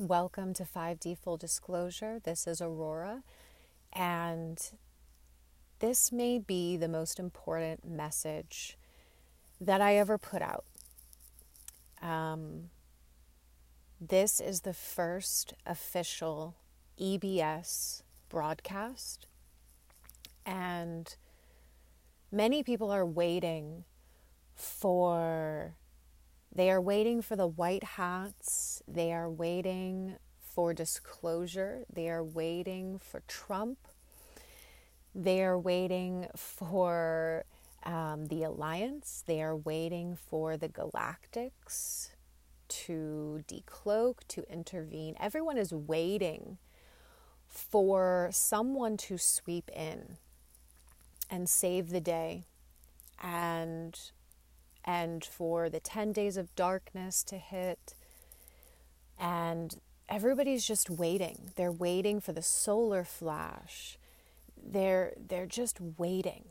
Welcome to 5D Full Disclosure. This is Aurora, and this may be the most important message that I ever put out. Um, this is the first official EBS broadcast, and many people are waiting for they are waiting for the white hats. They are waiting for disclosure. They are waiting for Trump. They are waiting for um, the alliance. They are waiting for the galactics to decloak, to intervene. Everyone is waiting for someone to sweep in and save the day and and for the 10 days of darkness to hit. And everybody's just waiting. They're waiting for the solar flash. They're they're just waiting.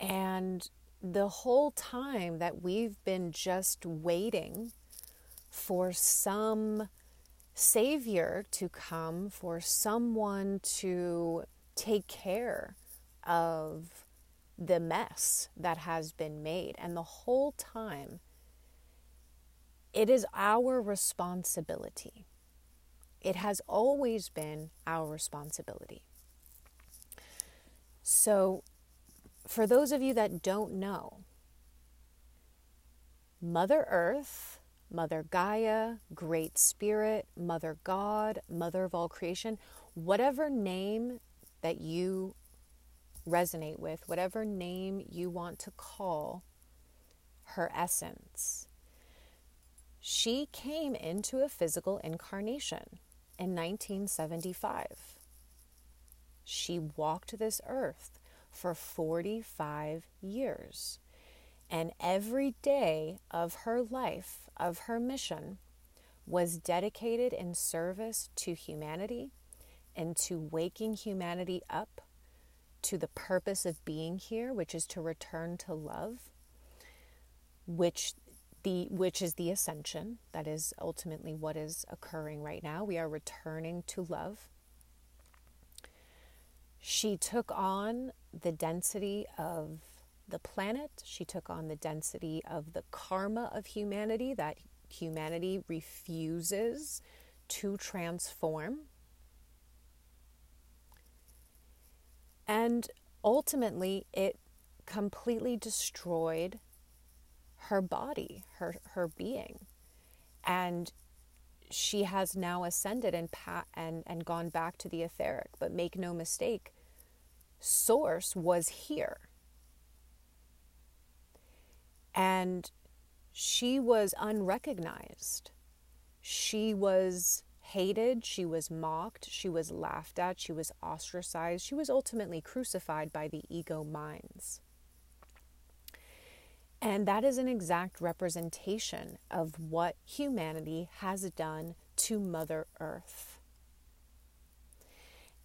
And the whole time that we've been just waiting for some savior to come, for someone to take care of the mess that has been made. And the whole time, it is our responsibility. It has always been our responsibility. So, for those of you that don't know, Mother Earth, Mother Gaia, Great Spirit, Mother God, Mother of all creation, whatever name that you resonate with, whatever name you want to call her essence. She came into a physical incarnation in 1975. She walked this earth for 45 years. And every day of her life, of her mission, was dedicated in service to humanity and to waking humanity up to the purpose of being here, which is to return to love, which the which is the ascension. That is ultimately what is occurring right now. We are returning to love. She took on the density of the planet. She took on the density of the karma of humanity that humanity refuses to transform And ultimately, it completely destroyed her body, her, her being. And she has now ascended and, pa- and, and gone back to the etheric. But make no mistake, Source was here. And she was unrecognized. She was hated, she was mocked, she was laughed at, she was ostracized, she was ultimately crucified by the ego minds. And that is an exact representation of what humanity has done to Mother Earth.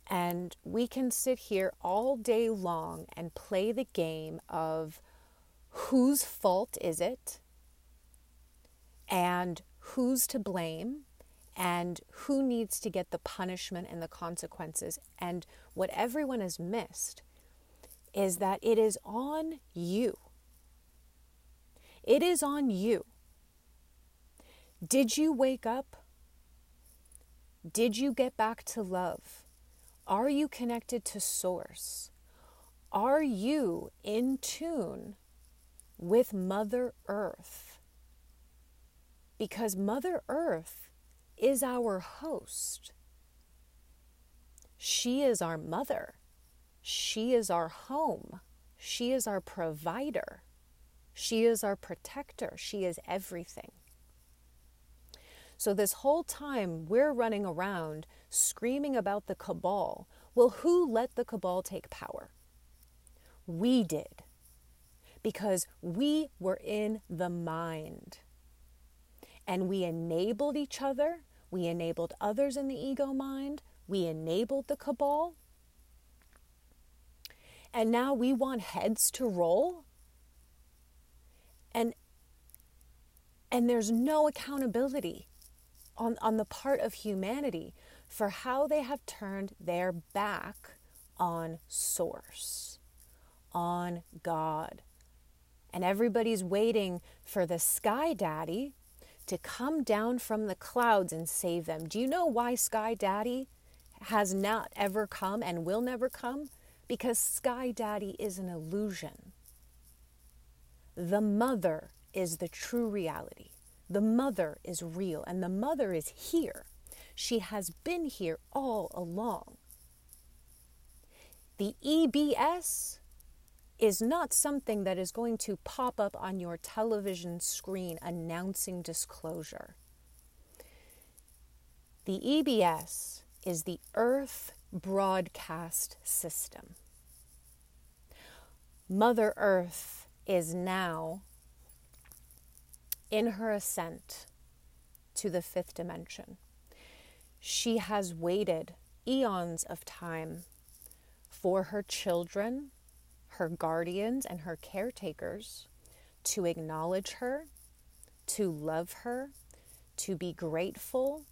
And we can sit here all day long and play the game of whose fault is it and who's to blame and who needs to get the punishment and the consequences. And what everyone has missed is that it is on you. It is on you. Did you wake up? Did you get back to love? Are you connected to Source? Are you in tune with Mother Earth? Because Mother Earth is our host. She is our mother. She is our home. She is our provider. She is our protector. She is everything. So, this whole time we're running around screaming about the cabal. Well, who let the cabal take power? We did. Because we were in the mind. And we enabled each other we enabled others in the ego mind. We enabled the cabal. And now we want heads to roll. And and there's no accountability. on, on the part of humanity for how they have turned their back on Source, on God. And everybody's waiting for the Sky Daddy to come down from the clouds and save them. Do you know why Sky Daddy has not ever come and will never come? Because Sky Daddy is an illusion. The mother is the true reality. The mother is real, and the mother is here. She has been here all along. The EBS is not something that is going to pop up on your television screen announcing disclosure. The EBS is the Earth Broadcast System. Mother Earth is now in her ascent to the fifth dimension. She has waited eons of time for her children, her guardians, and her caretakers to acknowledge her, to love her, to be grateful,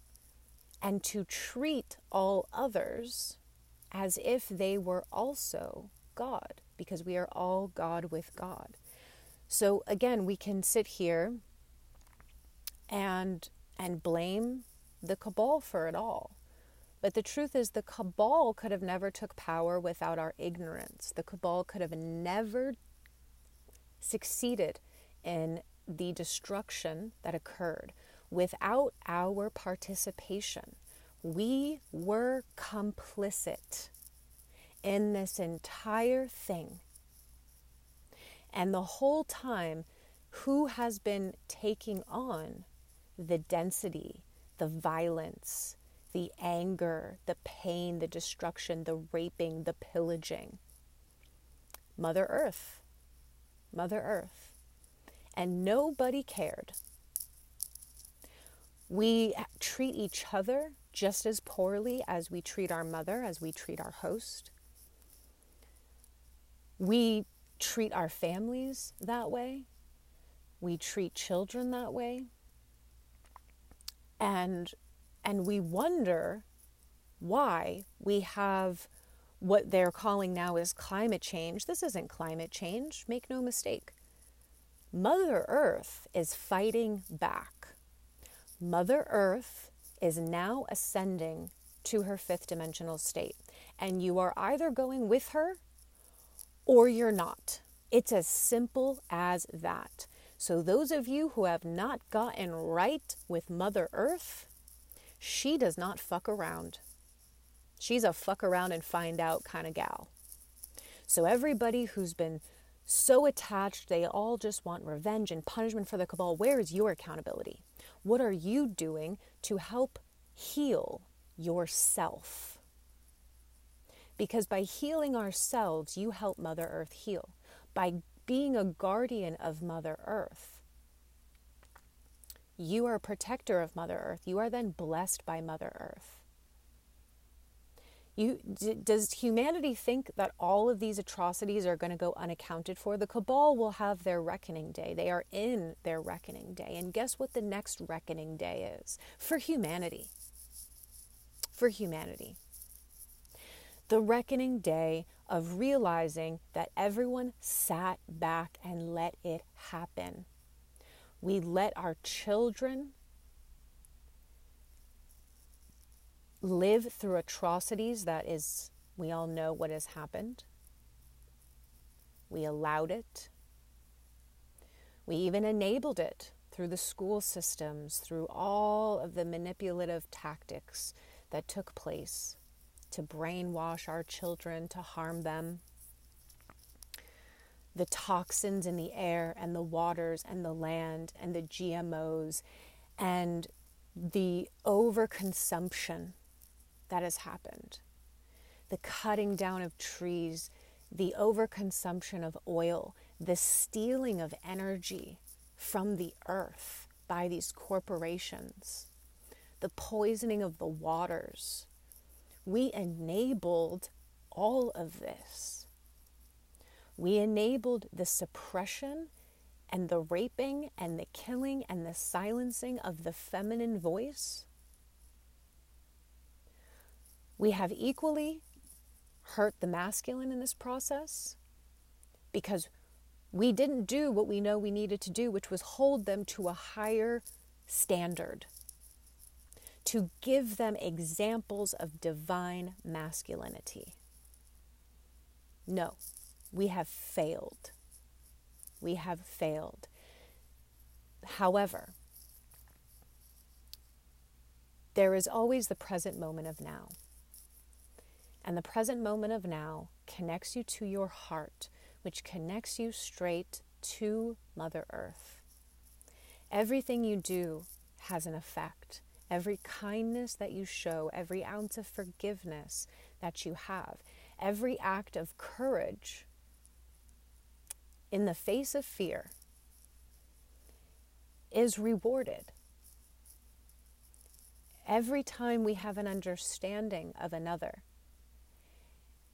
and to treat all others as if they were also God, because we are all God with God. So again, we can sit here and and blame the cabal for it all. But the truth is, the cabal could have never took power without our ignorance. The cabal could have never succeeded in the destruction that occurred without our participation. We were complicit in this entire thing. And the whole time, who has been taking on the density, the violence, the anger, the pain, the destruction, the raping, the pillaging. Mother Earth. Mother Earth. And nobody cared. We treat each other just as poorly as we treat our mother, as we treat our host. We treat our families that way. We treat children that way. And and we wonder why we have what they're calling now is climate change. This isn't climate change, make no mistake. Mother Earth is fighting back. Mother Earth is now ascending to her fifth dimensional state. And you are either going with her or you're not. It's as simple as that. So, those of you who have not gotten right with Mother Earth, she does not fuck around. She's a fuck around and find out kind of gal. So everybody who's been so attached, they all just want revenge and punishment for the cabal. Where is your accountability? What are you doing to help heal yourself? Because by healing ourselves, you help Mother Earth heal. By being a guardian of Mother Earth, you are a protector of Mother Earth. You are then blessed by Mother Earth. You, d- does humanity think that all of these atrocities are going to go unaccounted for? The cabal will have their reckoning day. They are in their reckoning day. And guess what the next reckoning day is? For humanity. For humanity. The reckoning day of realizing that everyone sat back and let it happen. We let our children live through atrocities that is, we all know what has happened. We allowed it. We even enabled it through the school systems, through all of the manipulative tactics that took place to brainwash our children, to harm them the toxins in the air and the waters and the land and the GMOs and the overconsumption that has happened, the cutting down of trees, the overconsumption of oil, the stealing of energy from the earth by these corporations, the poisoning of the waters. We enabled all of this we enabled the suppression and the raping and the killing and the silencing of the feminine voice We have equally hurt the masculine in this process because we didn't do what we know we needed to do, which was hold them to a higher standard, to give them examples of divine masculinity. No, we have failed. We have failed. However, there is always the present moment of now. And the present moment of now connects you to your heart, which connects you straight to Mother Earth. Everything you do has an effect. Every kindness that you show, every ounce of forgiveness that you have, every act of courage in the face of fear is rewarded. Every time we have an understanding of another,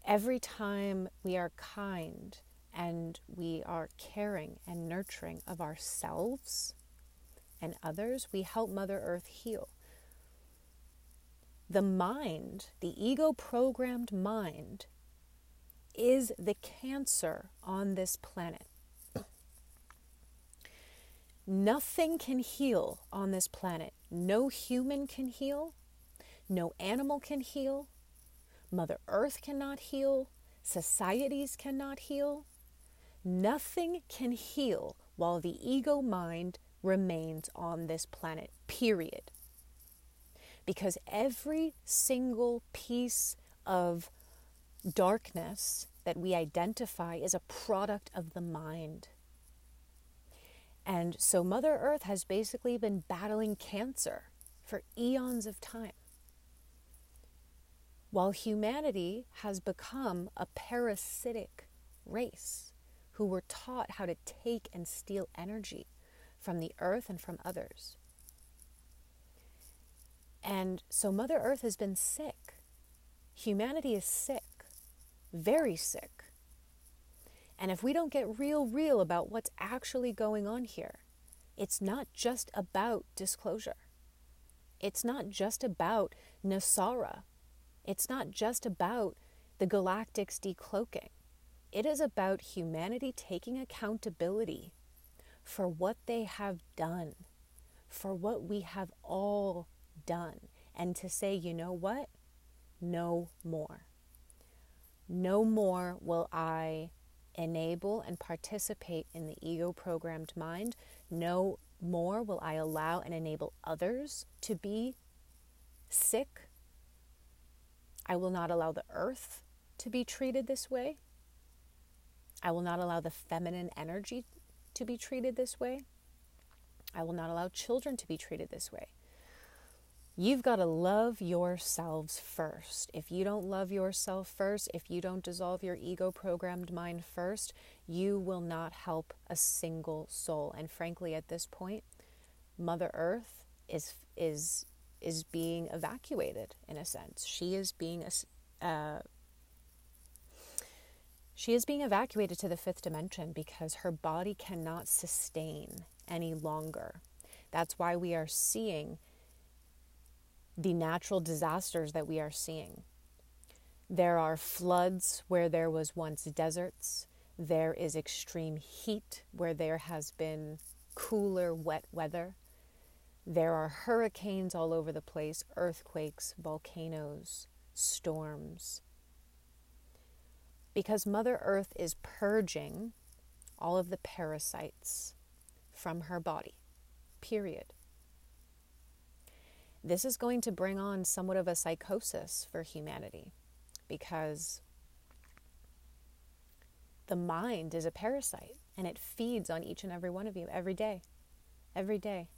every time we are kind and we are caring and nurturing of ourselves and others, we help Mother Earth heal. The mind, the ego programmed mind, is the cancer on this planet. Nothing can heal on this planet. No human can heal. No animal can heal. Mother Earth cannot heal. Societies cannot heal. Nothing can heal while the ego mind remains on this planet, period. Because every single piece of darkness that we identify is a product of the mind. And so Mother Earth has basically been battling cancer for eons of time. While humanity has become a parasitic race who were taught how to take and steal energy from the earth and from others. And so Mother Earth has been sick. Humanity is sick, very sick. And if we don't get real, real about what's actually going on here, it's not just about disclosure. It's not just about NESARA. It's not just about the galactics decloaking. It is about humanity taking accountability for what they have done, for what we have all done, and to say, you know what? No more. No more will I enable and participate in the ego programmed mind. No more will I allow and enable others to be sick. I will not allow the earth to be treated this way. I will not allow the feminine energy to be treated this way. I will not allow children to be treated this way. You've got to love yourselves first. If you don't love yourself first, if you don't dissolve your ego programmed mind first, you will not help a single soul. And frankly, at this point, Mother Earth is is is being evacuated in a sense. She is being uh, she is being evacuated to the fifth dimension because her body cannot sustain any longer. That's why we are seeing the natural disasters that we are seeing. There are floods where there was once deserts. There is extreme heat where there has been cooler, wet weather. There are hurricanes all over the place, earthquakes, volcanoes, storms. Because Mother Earth is purging all of the parasites from her body, period this is going to bring on somewhat of a psychosis for humanity because the mind is a parasite and it feeds on each and every one of you every day. Every day.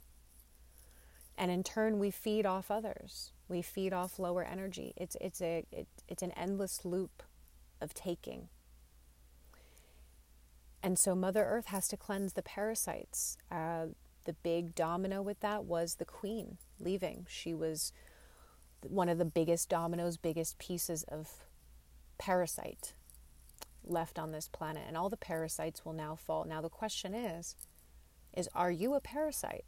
And in turn, we feed off others. We feed off lower energy. It's, it's, a, it, it's an endless loop of taking. And so Mother Earth has to cleanse the parasites. Uh, the big domino with that was the queen leaving. She was one of the biggest dominoes, biggest pieces of parasite left on this planet and all the parasites will now fall. Now the question is is are you a parasite?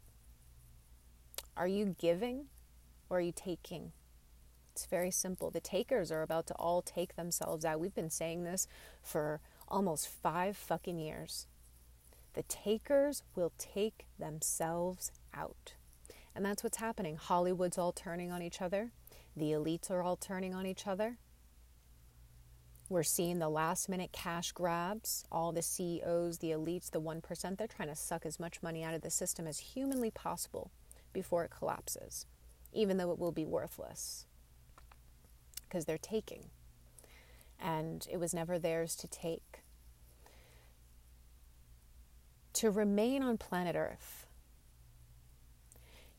Are you giving or are you taking? It's very simple. The takers are about to all take themselves out. We've been saying this for almost five fucking years. The takers will take themselves out. And that's what's happening. Hollywood's all turning on each other, the elites are all turning on each other. We're seeing the last minute cash grabs. All the CEOs, the elites, the 1%, they're trying to suck as much money out of the system as humanly possible before it collapses, even though it will be worthless because they're taking. And it was never theirs to take. To remain on planet Earth,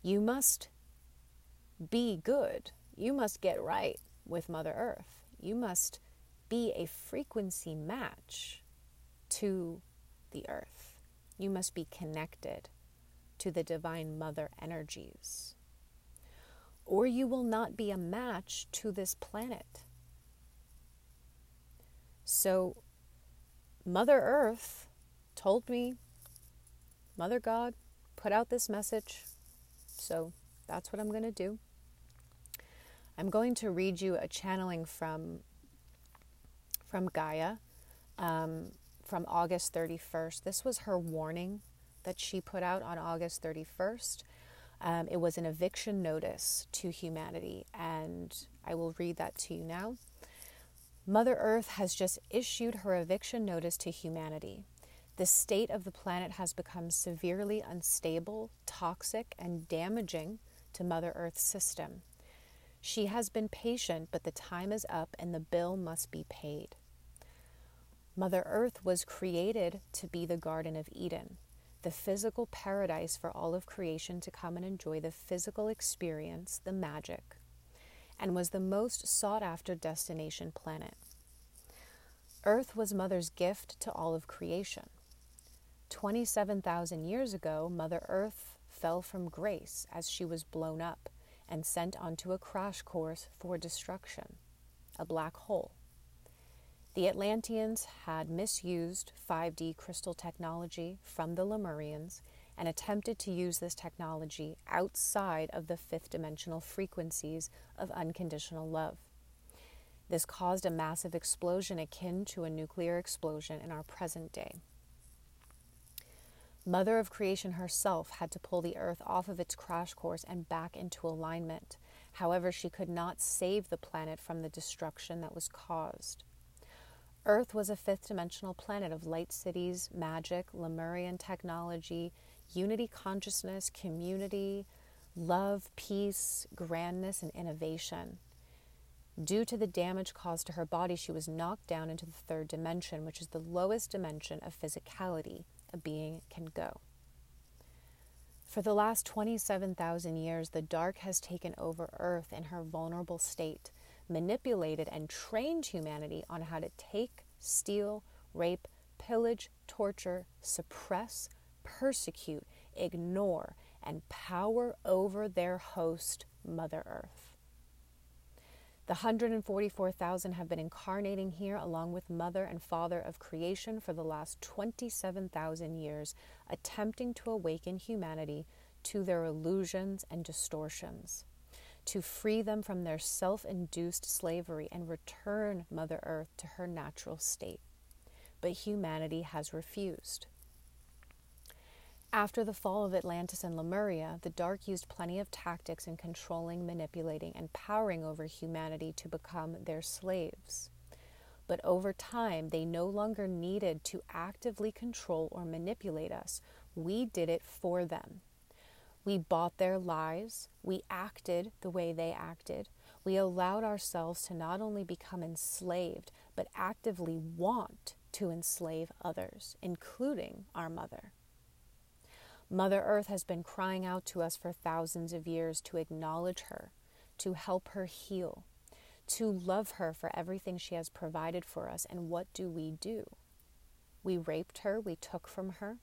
you must be good. You must get right with Mother Earth. You must be a frequency match to the earth. You must be connected to the divine mother energies. Or you will not be a match to this planet. So, Mother Earth told me, Mother God put out this message. So, that's what I'm going to do. I'm going to read you a channeling from from Gaia um, from August 31st. This was her warning that she put out on August 31st. Um, it was an eviction notice to humanity, and I will read that to you now. Mother Earth has just issued her eviction notice to humanity. The state of the planet has become severely unstable, toxic, and damaging to Mother Earth's system. She has been patient, but the time is up and the bill must be paid. Mother Earth was created to be the Garden of Eden, the physical paradise for all of creation to come and enjoy the physical experience, the magic, and was the most sought after destination planet. Earth was Mother's gift to all of creation. 27,000 years ago, Mother Earth fell from grace as she was blown up and sent onto a crash course for destruction, a black hole. The Atlanteans had misused 5D crystal technology from the Lemurians and attempted to use this technology outside of the fifth dimensional frequencies of unconditional love. This caused a massive explosion akin to a nuclear explosion in our present day. Mother of creation herself had to pull the earth off of its crash course and back into alignment. However, she could not save the planet from the destruction that was caused. Earth was a fifth dimensional planet of light cities, magic, Lemurian technology, unity consciousness, community, love, peace, grandness, and innovation. Due to the damage caused to her body, she was knocked down into the third dimension, which is the lowest dimension of physicality a being can go. For the last 27,000 years, the dark has taken over Earth in her vulnerable state manipulated and trained humanity on how to take, steal, rape, pillage, torture, suppress, persecute, ignore, and power over their host, Mother Earth. The 144,000 have been incarnating here along with Mother and Father of creation for the last 27,000 years, attempting to awaken humanity to their illusions and distortions to free them from their self induced slavery and return Mother Earth to her natural state. But humanity has refused. After the fall of Atlantis and Lemuria, the Dark used plenty of tactics in controlling, manipulating, and powering over humanity to become their slaves. But over time, they no longer needed to actively control or manipulate us. We did it for them. We bought their lies. We acted the way they acted. We allowed ourselves to not only become enslaved, but actively want to enslave others, including our mother. Mother Earth has been crying out to us for thousands of years to acknowledge her, to help her heal, to love her for everything she has provided for us. And what do we do? We raped her, we took from her,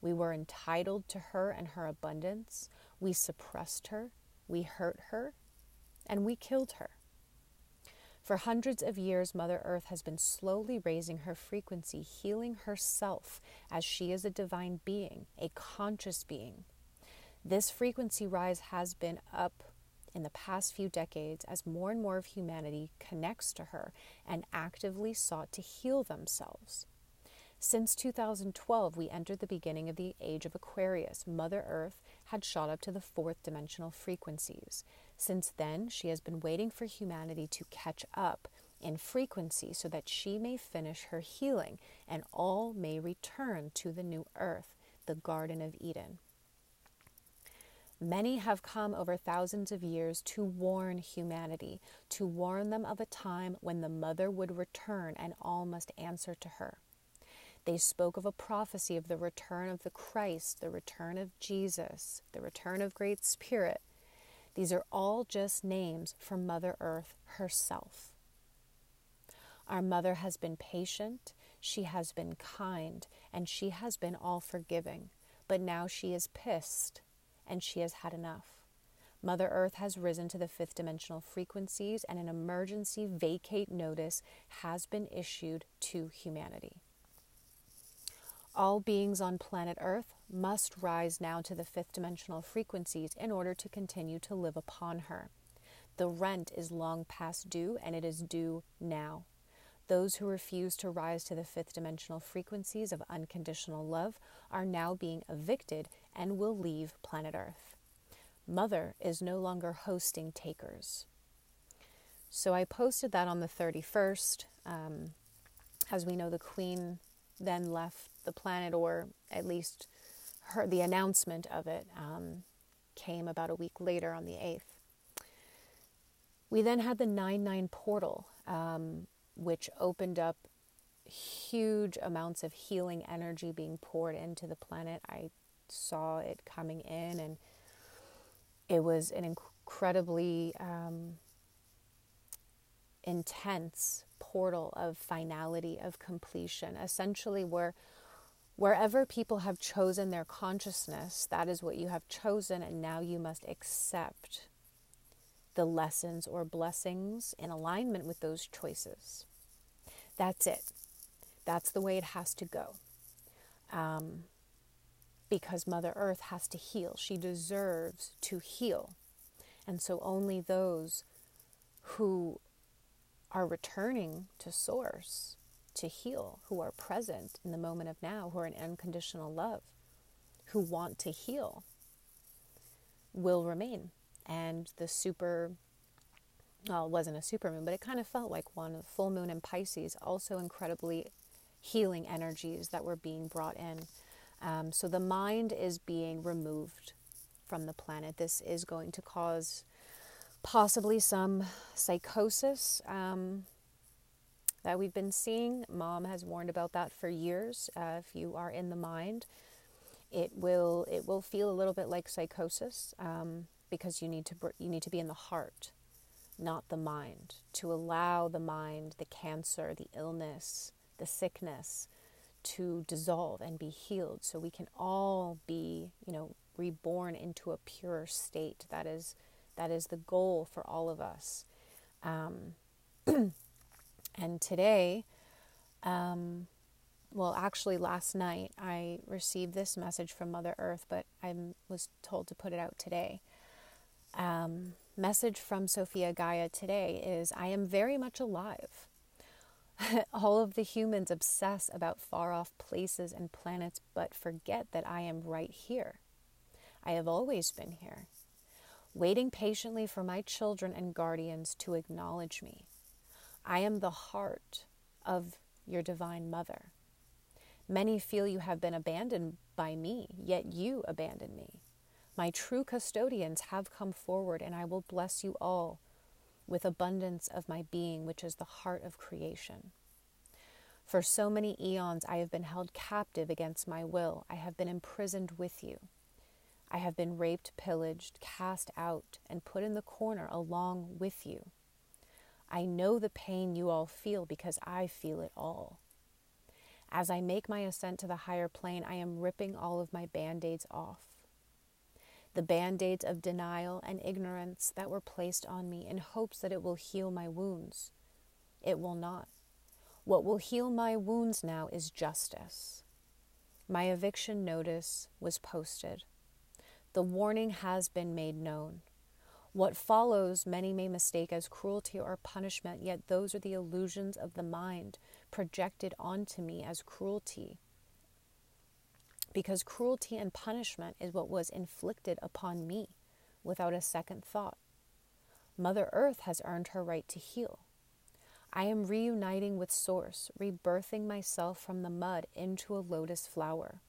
we were entitled to her and her abundance. We suppressed her. We hurt her. And we killed her. For hundreds of years, Mother Earth has been slowly raising her frequency, healing herself as she is a divine being, a conscious being. This frequency rise has been up in the past few decades as more and more of humanity connects to her and actively sought to heal themselves. Since 2012, we entered the beginning of the age of Aquarius. Mother Earth had shot up to the fourth dimensional frequencies. Since then, she has been waiting for humanity to catch up in frequency so that she may finish her healing and all may return to the new earth, the Garden of Eden. Many have come over thousands of years to warn humanity, to warn them of a time when the mother would return and all must answer to her. They spoke of a prophecy of the return of the Christ, the return of Jesus, the return of Great Spirit. These are all just names for Mother Earth herself. Our mother has been patient, she has been kind, and she has been all forgiving. But now she is pissed and she has had enough. Mother Earth has risen to the fifth dimensional frequencies, and an emergency vacate notice has been issued to humanity. All beings on planet Earth must rise now to the fifth dimensional frequencies in order to continue to live upon her. The rent is long past due, and it is due now. Those who refuse to rise to the fifth dimensional frequencies of unconditional love are now being evicted and will leave planet Earth. Mother is no longer hosting takers. So I posted that on the 31st. Um, as we know, the Queen then left the planet, or at least the announcement of it um, came about a week later on the 8th. We then had the 9 9 portal, um, which opened up huge amounts of healing energy being poured into the planet. I saw it coming in, and it was an incredibly um, intense portal of finality, of completion, essentially, where Wherever people have chosen their consciousness, that is what you have chosen, and now you must accept the lessons or blessings in alignment with those choices. That's it. That's the way it has to go. Um, because Mother Earth has to heal. She deserves to heal. And so only those who are returning to Source to heal, who are present in the moment of now, who are in unconditional love, who want to heal, will remain. And the super, well, it wasn't a super moon, but it kind of felt like one, the full moon in Pisces, also incredibly healing energies that were being brought in. Um, so the mind is being removed from the planet. This is going to cause possibly some psychosis. Um, that we've been seeing. Mom has warned about that for years. Uh, if you are in the mind, it will it will feel a little bit like psychosis um, because you need to you need to be in the heart, not the mind, to allow the mind, the cancer, the illness, the sickness, to dissolve and be healed, so we can all be you know reborn into a pure state. That is that is the goal for all of us. Um, And today, um, well, actually, last night I received this message from Mother Earth, but I was told to put it out today. Um, message from Sophia Gaia today is I am very much alive. All of the humans obsess about far off places and planets, but forget that I am right here. I have always been here, waiting patiently for my children and guardians to acknowledge me. I am the heart of your divine mother. Many feel you have been abandoned by me, yet you abandon me. My true custodians have come forward, and I will bless you all with abundance of my being, which is the heart of creation. For so many eons, I have been held captive against my will. I have been imprisoned with you. I have been raped, pillaged, cast out, and put in the corner along with you. I know the pain you all feel because I feel it all. As I make my ascent to the higher plane, I am ripping all of my band aids off. The band aids of denial and ignorance that were placed on me in hopes that it will heal my wounds. It will not. What will heal my wounds now is justice. My eviction notice was posted. The warning has been made known. What follows, many may mistake as cruelty or punishment, yet those are the illusions of the mind projected onto me as cruelty. Because cruelty and punishment is what was inflicted upon me without a second thought. Mother Earth has earned her right to heal. I am reuniting with Source, rebirthing myself from the mud into a lotus flower.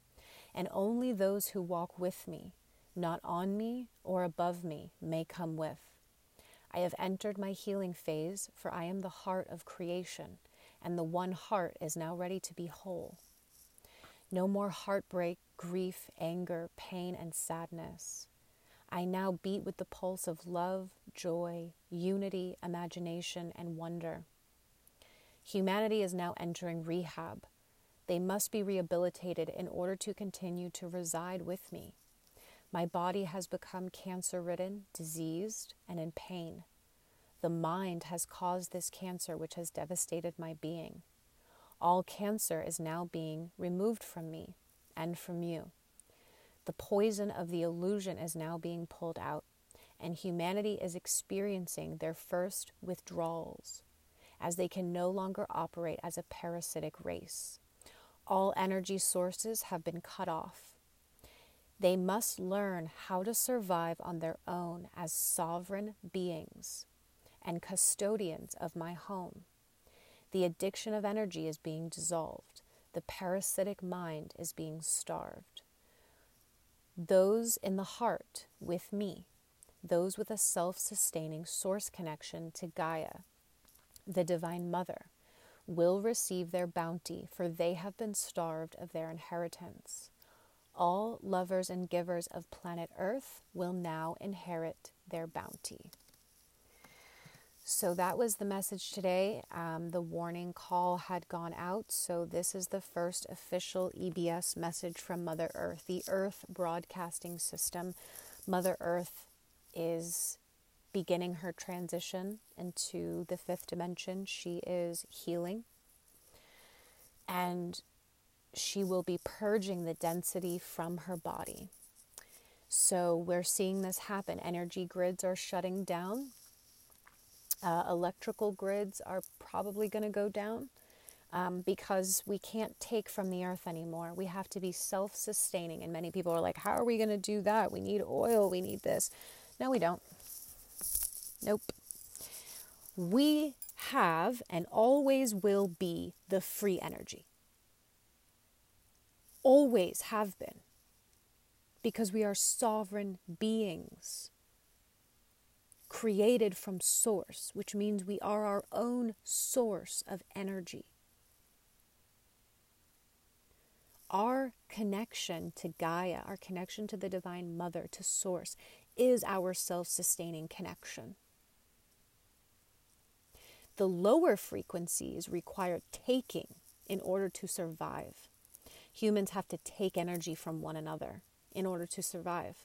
And only those who walk with me, not on me or above me, may come with. I have entered my healing phase, for I am the heart of creation, and the one heart is now ready to be whole. No more heartbreak, grief, anger, pain, and sadness. I now beat with the pulse of love, joy, unity, imagination, and wonder. Humanity is now entering rehab. They must be rehabilitated in order to continue to reside with me. My body has become cancer ridden, diseased, and in pain. The mind has caused this cancer, which has devastated my being. All cancer is now being removed from me and from you. The poison of the illusion is now being pulled out, and humanity is experiencing their first withdrawals as they can no longer operate as a parasitic race. All energy sources have been cut off. They must learn how to survive on their own as sovereign beings and custodians of my home. The addiction of energy is being dissolved. The parasitic mind is being starved. Those in the heart with me, those with a self sustaining source connection to Gaia, the Divine Mother, will receive their bounty, for they have been starved of their inheritance. All lovers and givers of planet Earth will now inherit their bounty. So that was the message today. Um, the warning call had gone out. So this is the first official EBS message from Mother Earth, the Earth Broadcasting System. Mother Earth is beginning her transition into the fifth dimension. She is healing. And she will be purging the density from her body. So we're seeing this happen. Energy grids are shutting down. Uh, electrical grids are probably going to go down um, because we can't take from the earth anymore. We have to be self sustaining. And many people are like, how are we going to do that? We need oil, we need this. No, we don't. Nope. We have and always will be the free energy. Always have been. Because we are sovereign beings created from source, which means we are our own source of energy. Our connection to Gaia, our connection to the Divine Mother, to Source, is our self sustaining connection. The lower frequencies require taking in order to survive. Humans have to take energy from one another in order to survive.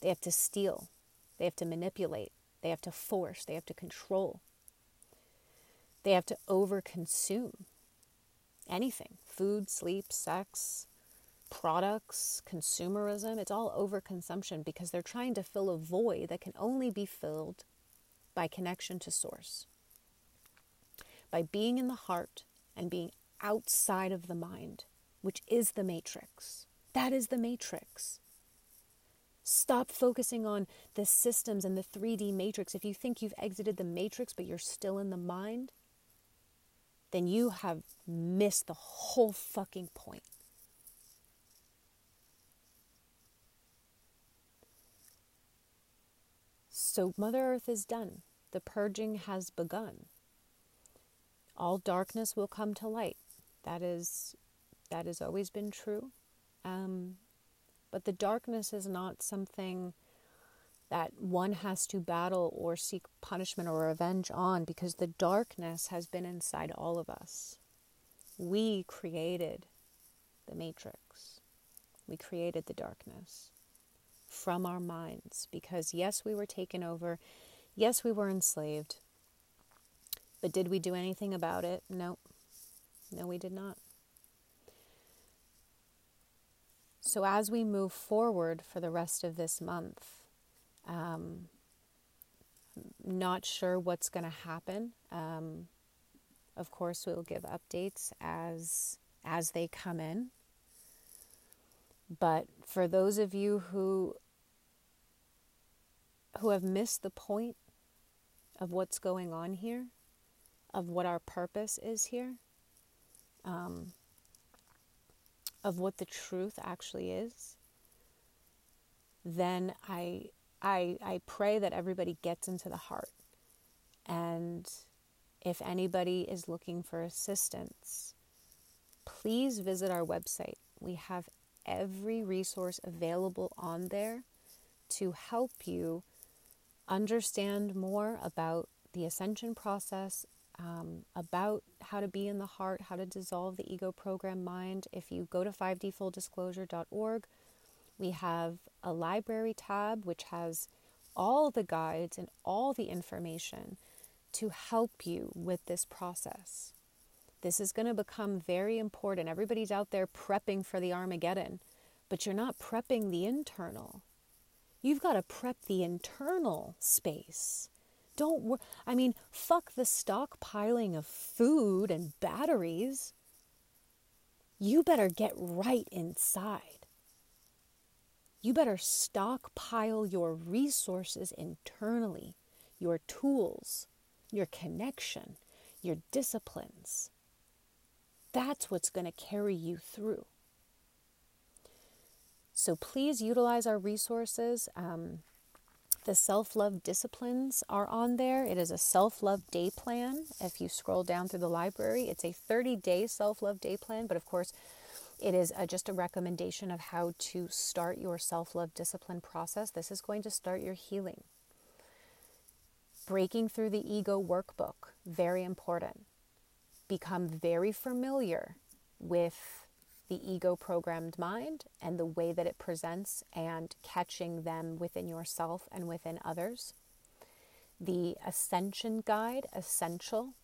They have to steal, they have to manipulate, they have to force, they have to control, they have to overconsume anything. Food, sleep, sex, products, consumerism. It's all overconsumption because they're trying to fill a void that can only be filled by connection to Source, by being in the heart and being outside of the mind, which is the matrix. That is the matrix. Stop focusing on the systems and the 3D matrix. If you think you've exited the matrix but you're still in the mind, then you have missed the whole fucking point. So, Mother Earth is done. The purging has begun. All darkness will come to light. That is, that has always been true. Um, but the darkness is not something that one has to battle or seek punishment or revenge on because the darkness has been inside all of us. We created the matrix, we created the darkness from our minds because, yes, we were taken over. Yes, we were enslaved. But did we do anything about it? No. No, we did not. So, as we move forward for the rest of this month, Um, not sure what's going to happen. Um, of course, we'll give updates as as they come in. But for those of you who who have missed the point of what's going on here, of what our purpose is here, um, of what the truth actually is, then I, I, I pray that everybody gets into the heart. And if anybody is looking for assistance, please visit our website. We have every resource available on there to help you understand more about the ascension process, um, about how to be in the heart, how to dissolve the ego program mind. If you go to 5dfulldisclosure.org, we have a library tab which has all the guides and all the information to help you with this process. This is going to become very important. Everybody's out there prepping for the Armageddon, but you're not prepping the internal. You've got to prep the internal space. Don't, wor- I mean, fuck the stockpiling of food and batteries. You better get right inside. You better stockpile your resources internally, your tools, your connection, your disciplines. That's what's going to carry you through. So please utilize our resources. Um, the self love disciplines are on there. It is a self love day plan. If you scroll down through the library, it's a 30 day self love day plan, but of course, it is a, just a recommendation of how to start your self love discipline process. This is going to start your healing. Breaking through the ego workbook, very important. Become very familiar with the ego programmed mind and the way that it presents and catching them within yourself and within others. The Ascension Guide, Essential,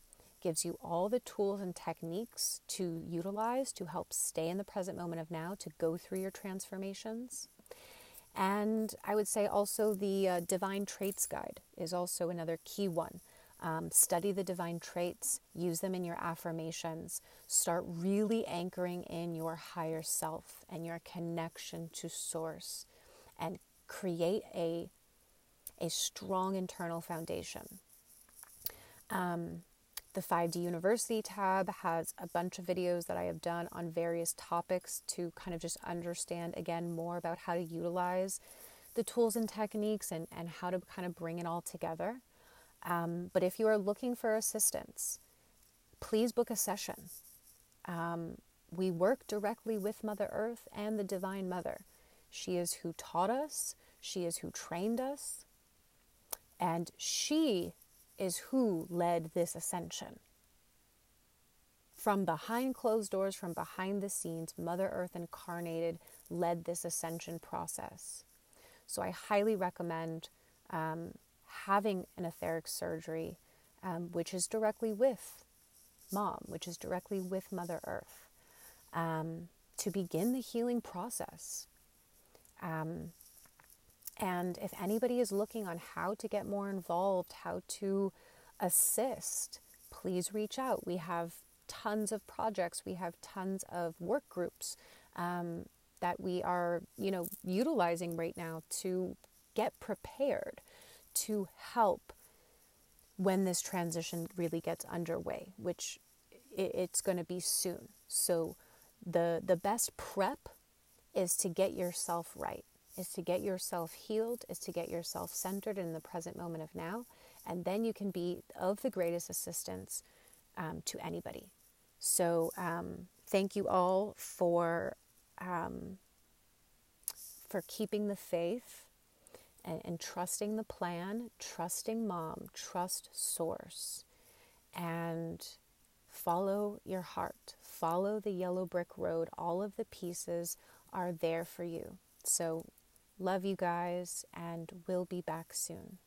gives you all the tools and techniques to utilize to help stay in the present moment of now, to go through your transformations. And I would say also the uh, Divine Traits Guide is also another key one. Um, study the divine traits, use them in your affirmations. Start really anchoring in your higher self and your connection to Source and create a, a strong internal foundation. Um, the 5D University tab has a bunch of videos that I have done on various topics to kind of just understand again more about how to utilize the tools and techniques and, and how to kind of bring it all together. Um, but if you are looking for assistance, please book a session. Um, we work directly with Mother Earth and the Divine Mother. She is who taught us, she is who trained us, and she is who led this ascension. From behind closed doors, from behind the scenes, Mother Earth incarnated led this ascension process. So I highly recommend um, having an etheric surgery, um, which is directly with mom, which is directly with Mother Earth, um, to begin the healing process. Um, and if anybody is looking on how to get more involved, how to assist, please reach out. We have tons of projects, we have tons of work groups um, that we are, you know, utilizing right now to get prepared to help when this transition really gets underway, which it's going to be soon. So the the best prep is to get yourself right is to get yourself healed, is to get yourself centered in the present moment of now, and then you can be of the greatest assistance um, to anybody. So, um, thank you all for um, for keeping the faith and, and trusting the plan, trusting mom, trust source, and follow your heart. Follow the yellow brick road. All of the pieces are there for you. So Love you guys, and we'll be back soon.